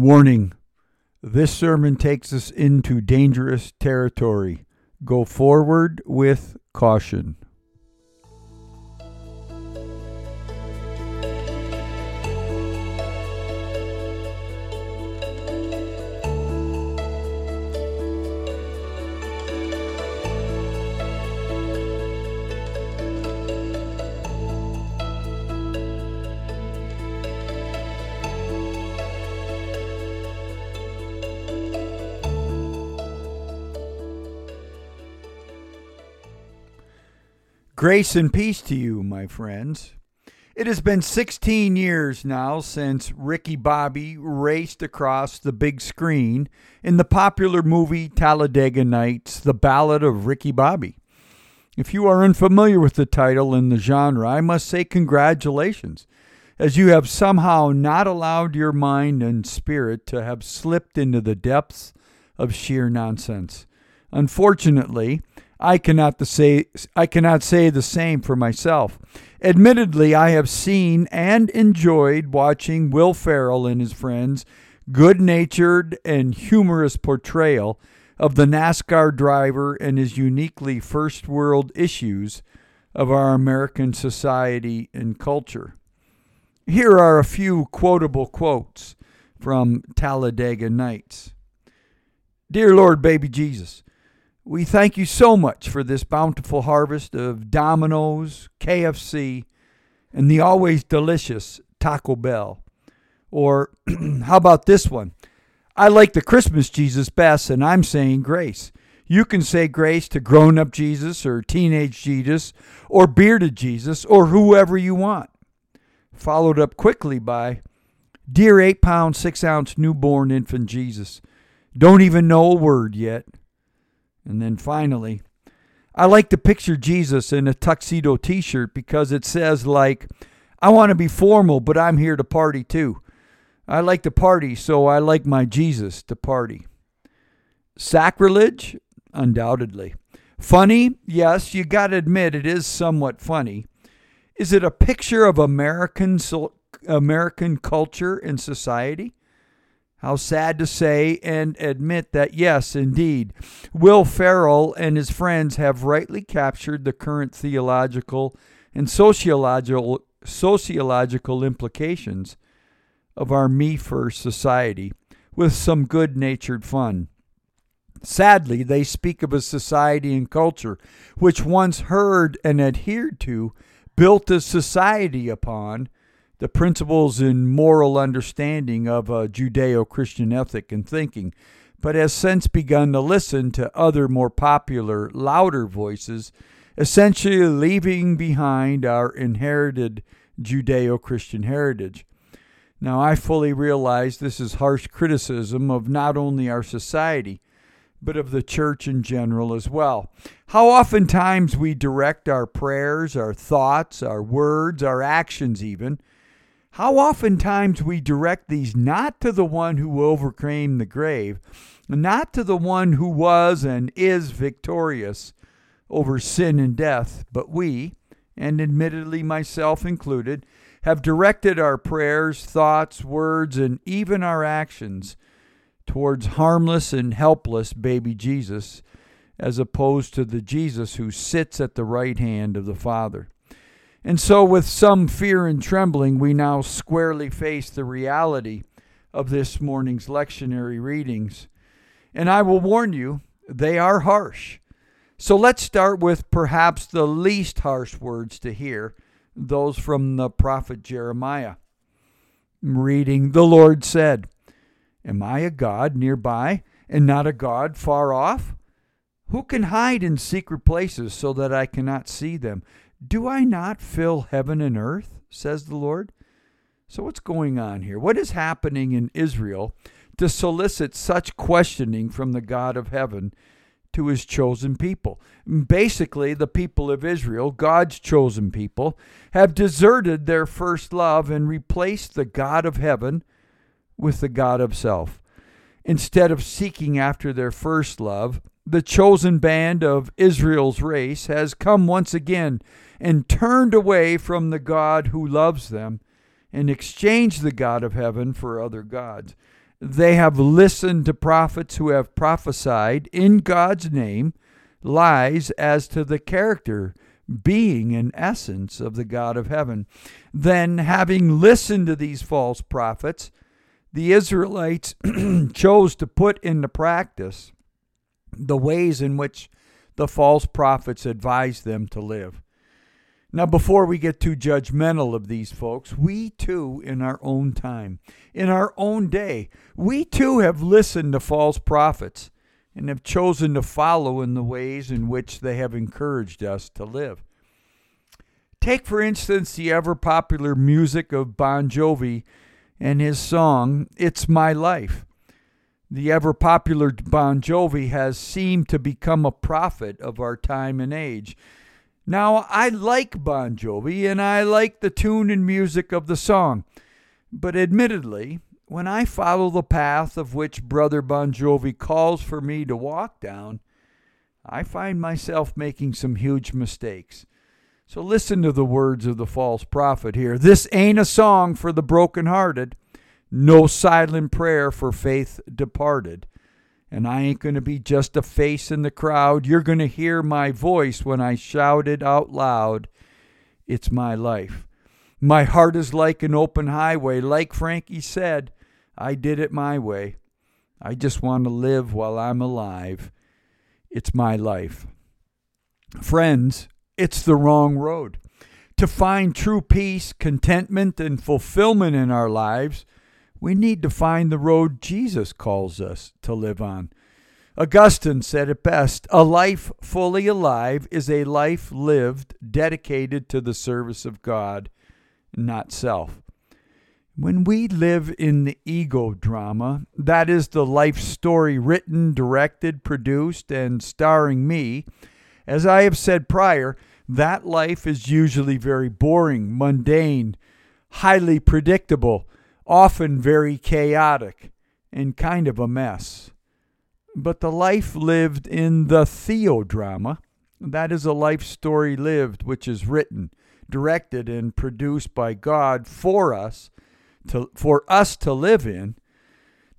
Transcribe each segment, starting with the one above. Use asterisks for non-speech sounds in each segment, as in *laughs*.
Warning this sermon takes us into dangerous territory. Go forward with caution. Grace and peace to you, my friends. It has been 16 years now since Ricky Bobby raced across the big screen in the popular movie Talladega Nights, The Ballad of Ricky Bobby. If you are unfamiliar with the title and the genre, I must say congratulations, as you have somehow not allowed your mind and spirit to have slipped into the depths of sheer nonsense. Unfortunately, I cannot say I cannot say the same for myself. Admittedly, I have seen and enjoyed watching Will Ferrell and his friends' good-natured and humorous portrayal of the NASCAR driver and his uniquely first world issues of our American society and culture. Here are a few quotable quotes from Talladega Nights. Dear Lord, baby Jesus, we thank you so much for this bountiful harvest of Domino's, KFC, and the always delicious Taco Bell. Or *clears throat* how about this one? I like the Christmas Jesus best, and I'm saying grace. You can say grace to grown up Jesus or teenage Jesus or bearded Jesus or whoever you want. Followed up quickly by Dear 8 pound, 6 ounce newborn infant Jesus. Don't even know a word yet. And then finally, I like to picture Jesus in a tuxedo t shirt because it says, like, I want to be formal, but I'm here to party too. I like to party, so I like my Jesus to party. Sacrilege? Undoubtedly. Funny? Yes, you got to admit it is somewhat funny. Is it a picture of American American culture and society? How sad to say and admit that, yes, indeed, Will Ferrell and his friends have rightly captured the current theological and sociological, sociological implications of our me first society with some good natured fun. Sadly, they speak of a society and culture which once heard and adhered to, built a society upon, the principles and moral understanding of a Judeo Christian ethic and thinking, but has since begun to listen to other more popular, louder voices, essentially leaving behind our inherited Judeo Christian heritage. Now, I fully realize this is harsh criticism of not only our society, but of the church in general as well. How oftentimes we direct our prayers, our thoughts, our words, our actions, even how oftentimes we direct these not to the one who overcame the grave, not to the one who was and is victorious over sin and death, but we, and admittedly myself included, have directed our prayers, thoughts, words, and even our actions towards harmless and helpless baby Jesus, as opposed to the Jesus who sits at the right hand of the Father. And so, with some fear and trembling, we now squarely face the reality of this morning's lectionary readings. And I will warn you, they are harsh. So let's start with perhaps the least harsh words to hear, those from the prophet Jeremiah. Reading, the Lord said, Am I a God nearby and not a God far off? Who can hide in secret places so that I cannot see them? Do I not fill heaven and earth? says the Lord. So, what's going on here? What is happening in Israel to solicit such questioning from the God of heaven to his chosen people? Basically, the people of Israel, God's chosen people, have deserted their first love and replaced the God of heaven with the God of self. Instead of seeking after their first love, the chosen band of Israel's race has come once again and turned away from the God who loves them and exchanged the God of heaven for other gods. They have listened to prophets who have prophesied in God's name lies as to the character, being, and essence of the God of heaven. Then, having listened to these false prophets, the Israelites *clears throat* chose to put into practice the ways in which the false prophets advise them to live. Now, before we get too judgmental of these folks, we too, in our own time, in our own day, we too have listened to false prophets and have chosen to follow in the ways in which they have encouraged us to live. Take, for instance, the ever popular music of Bon Jovi and his song, It's My Life. The ever popular Bon Jovi has seemed to become a prophet of our time and age. Now, I like Bon Jovi and I like the tune and music of the song, but admittedly, when I follow the path of which Brother Bon Jovi calls for me to walk down, I find myself making some huge mistakes. So listen to the words of the false prophet here. This ain't a song for the brokenhearted, no silent prayer for faith departed. And I ain't going to be just a face in the crowd. You're going to hear my voice when I shout it out loud. It's my life. My heart is like an open highway. Like Frankie said, I did it my way. I just want to live while I'm alive. It's my life. Friends, it's the wrong road. To find true peace, contentment, and fulfillment in our lives, we need to find the road Jesus calls us to live on. Augustine said it best A life fully alive is a life lived dedicated to the service of God, not self. When we live in the ego drama, that is the life story written, directed, produced, and starring me, as I have said prior, that life is usually very boring, mundane, highly predictable often very chaotic and kind of a mess. But the life lived in the theodrama, that is a life story lived which is written, directed, and produced by God for us to, for us to live in.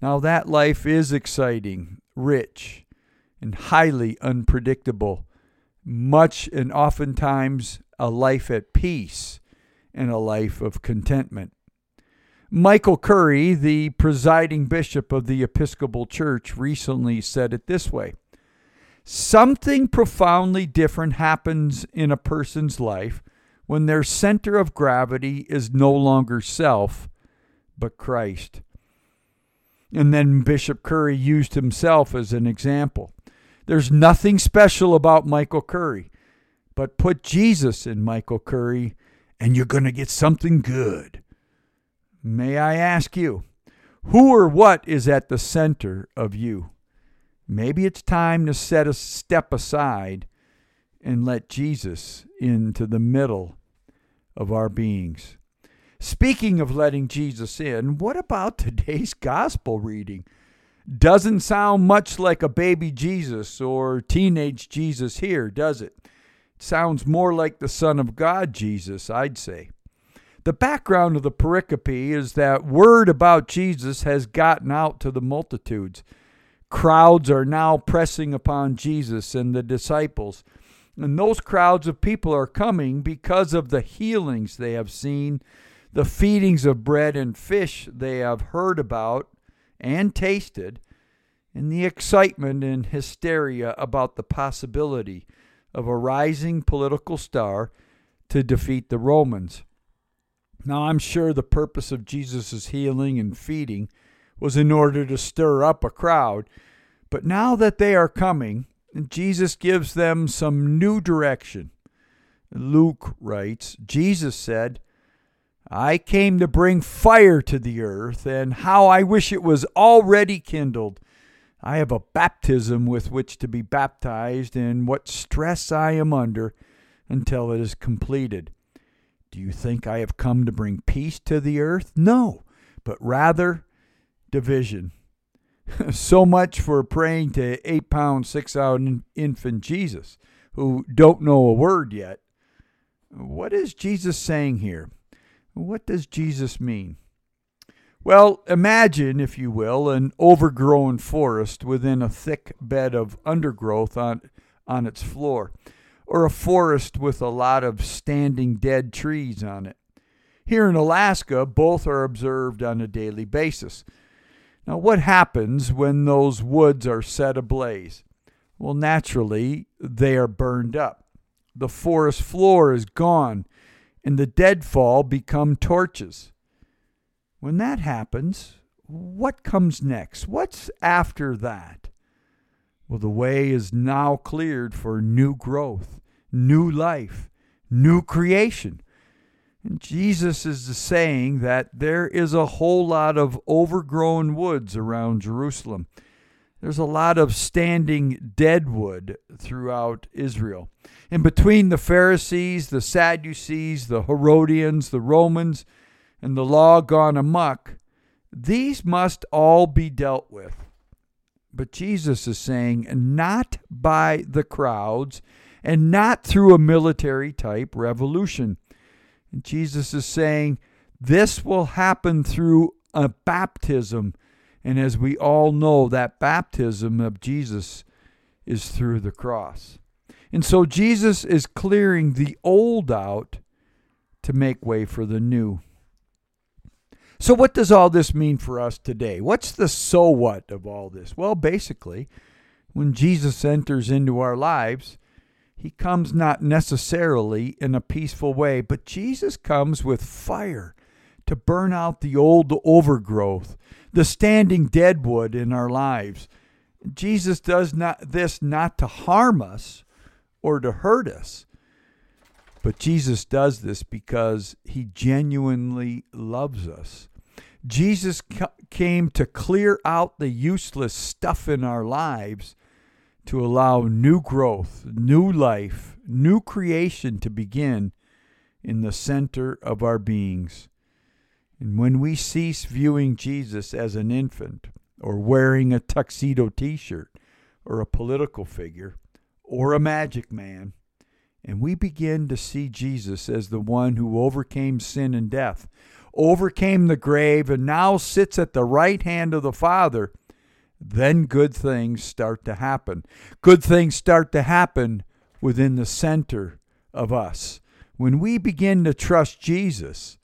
Now that life is exciting, rich, and highly unpredictable, much and oftentimes a life at peace and a life of contentment. Michael Curry, the presiding bishop of the Episcopal Church, recently said it this way Something profoundly different happens in a person's life when their center of gravity is no longer self, but Christ. And then Bishop Curry used himself as an example. There's nothing special about Michael Curry, but put Jesus in Michael Curry, and you're going to get something good. May I ask you, who or what is at the center of you? Maybe it's time to set a step aside and let Jesus into the middle of our beings. Speaking of letting Jesus in, what about today's *laughs* gospel reading? Doesn't sound much like a baby Jesus or teenage Jesus here, does it? sounds more like the Son of God Jesus, I'd say. The background of the pericope is that word about Jesus has gotten out to the multitudes. Crowds are now pressing upon Jesus and the disciples. And those crowds of people are coming because of the healings they have seen, the feedings of bread and fish they have heard about and tasted, and the excitement and hysteria about the possibility of a rising political star to defeat the Romans. Now, I'm sure the purpose of Jesus' healing and feeding was in order to stir up a crowd, but now that they are coming, Jesus gives them some new direction. Luke writes Jesus said, I came to bring fire to the earth, and how I wish it was already kindled. I have a baptism with which to be baptized, and what stress I am under until it is completed. Do you think I have come to bring peace to the earth? No, but rather division. *laughs* so much for praying to eight pound, six ounce infant Jesus, who don't know a word yet. What is Jesus saying here? What does Jesus mean? Well, imagine, if you will, an overgrown forest within a thick bed of undergrowth on, on its floor, or a forest with a lot of standing dead trees on it. Here in Alaska, both are observed on a daily basis. Now, what happens when those woods are set ablaze? Well, naturally, they are burned up. The forest floor is gone, and the deadfall become torches. When that happens, what comes next? What's after that? Well, the way is now cleared for new growth, new life, new creation. And Jesus is saying that there is a whole lot of overgrown woods around Jerusalem. There's a lot of standing dead wood throughout Israel. And between the Pharisees, the Sadducees, the Herodians, the Romans, and the law gone amuck, these must all be dealt with. But Jesus is saying, not by the crowds and not through a military type revolution. And Jesus is saying this will happen through a baptism. And as we all know, that baptism of Jesus is through the cross. And so Jesus is clearing the old out to make way for the new. So, what does all this mean for us today? What's the so what of all this? Well, basically, when Jesus enters into our lives, he comes not necessarily in a peaceful way, but Jesus comes with fire to burn out the old overgrowth, the standing deadwood in our lives. Jesus does not this not to harm us or to hurt us, but Jesus does this because he genuinely loves us. Jesus came to clear out the useless stuff in our lives to allow new growth, new life, new creation to begin in the center of our beings. And when we cease viewing Jesus as an infant, or wearing a tuxedo t shirt, or a political figure, or a magic man, and we begin to see Jesus as the one who overcame sin and death, overcame the grave, and now sits at the right hand of the Father then good things start to happen. Good things start to happen within the center of us. When we begin to trust Jesus,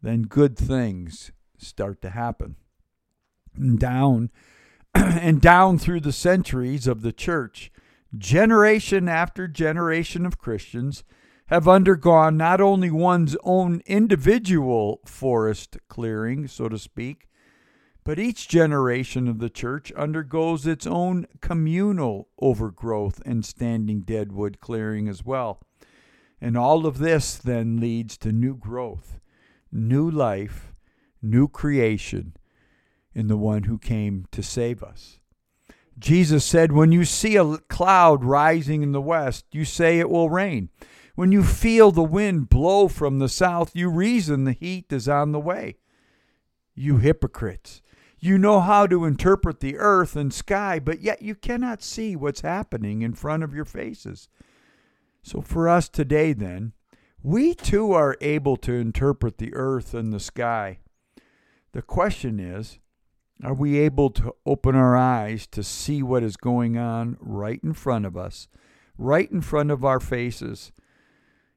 then good things start to happen. And down *clears throat* and down through the centuries of the church, generation after generation of Christians have undergone not only one's own individual forest clearing, so to speak, but each generation of the church undergoes its own communal overgrowth and standing deadwood clearing as well. And all of this then leads to new growth, new life, new creation in the one who came to save us. Jesus said, When you see a cloud rising in the west, you say it will rain. When you feel the wind blow from the south, you reason the heat is on the way. You hypocrites! You know how to interpret the earth and sky, but yet you cannot see what's happening in front of your faces. So, for us today, then, we too are able to interpret the earth and the sky. The question is are we able to open our eyes to see what is going on right in front of us, right in front of our faces?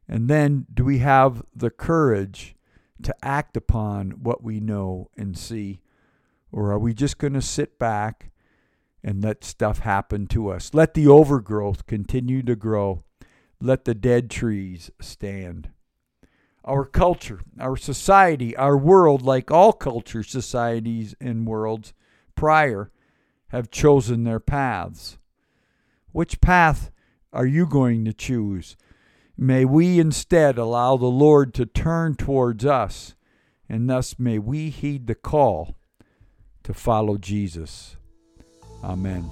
And then do we have the courage to act upon what we know and see? Or are we just going to sit back and let stuff happen to us? Let the overgrowth continue to grow. Let the dead trees stand. Our culture, our society, our world, like all cultures, societies, and worlds prior, have chosen their paths. Which path are you going to choose? May we instead allow the Lord to turn towards us, and thus may we heed the call to follow Jesus. Amen.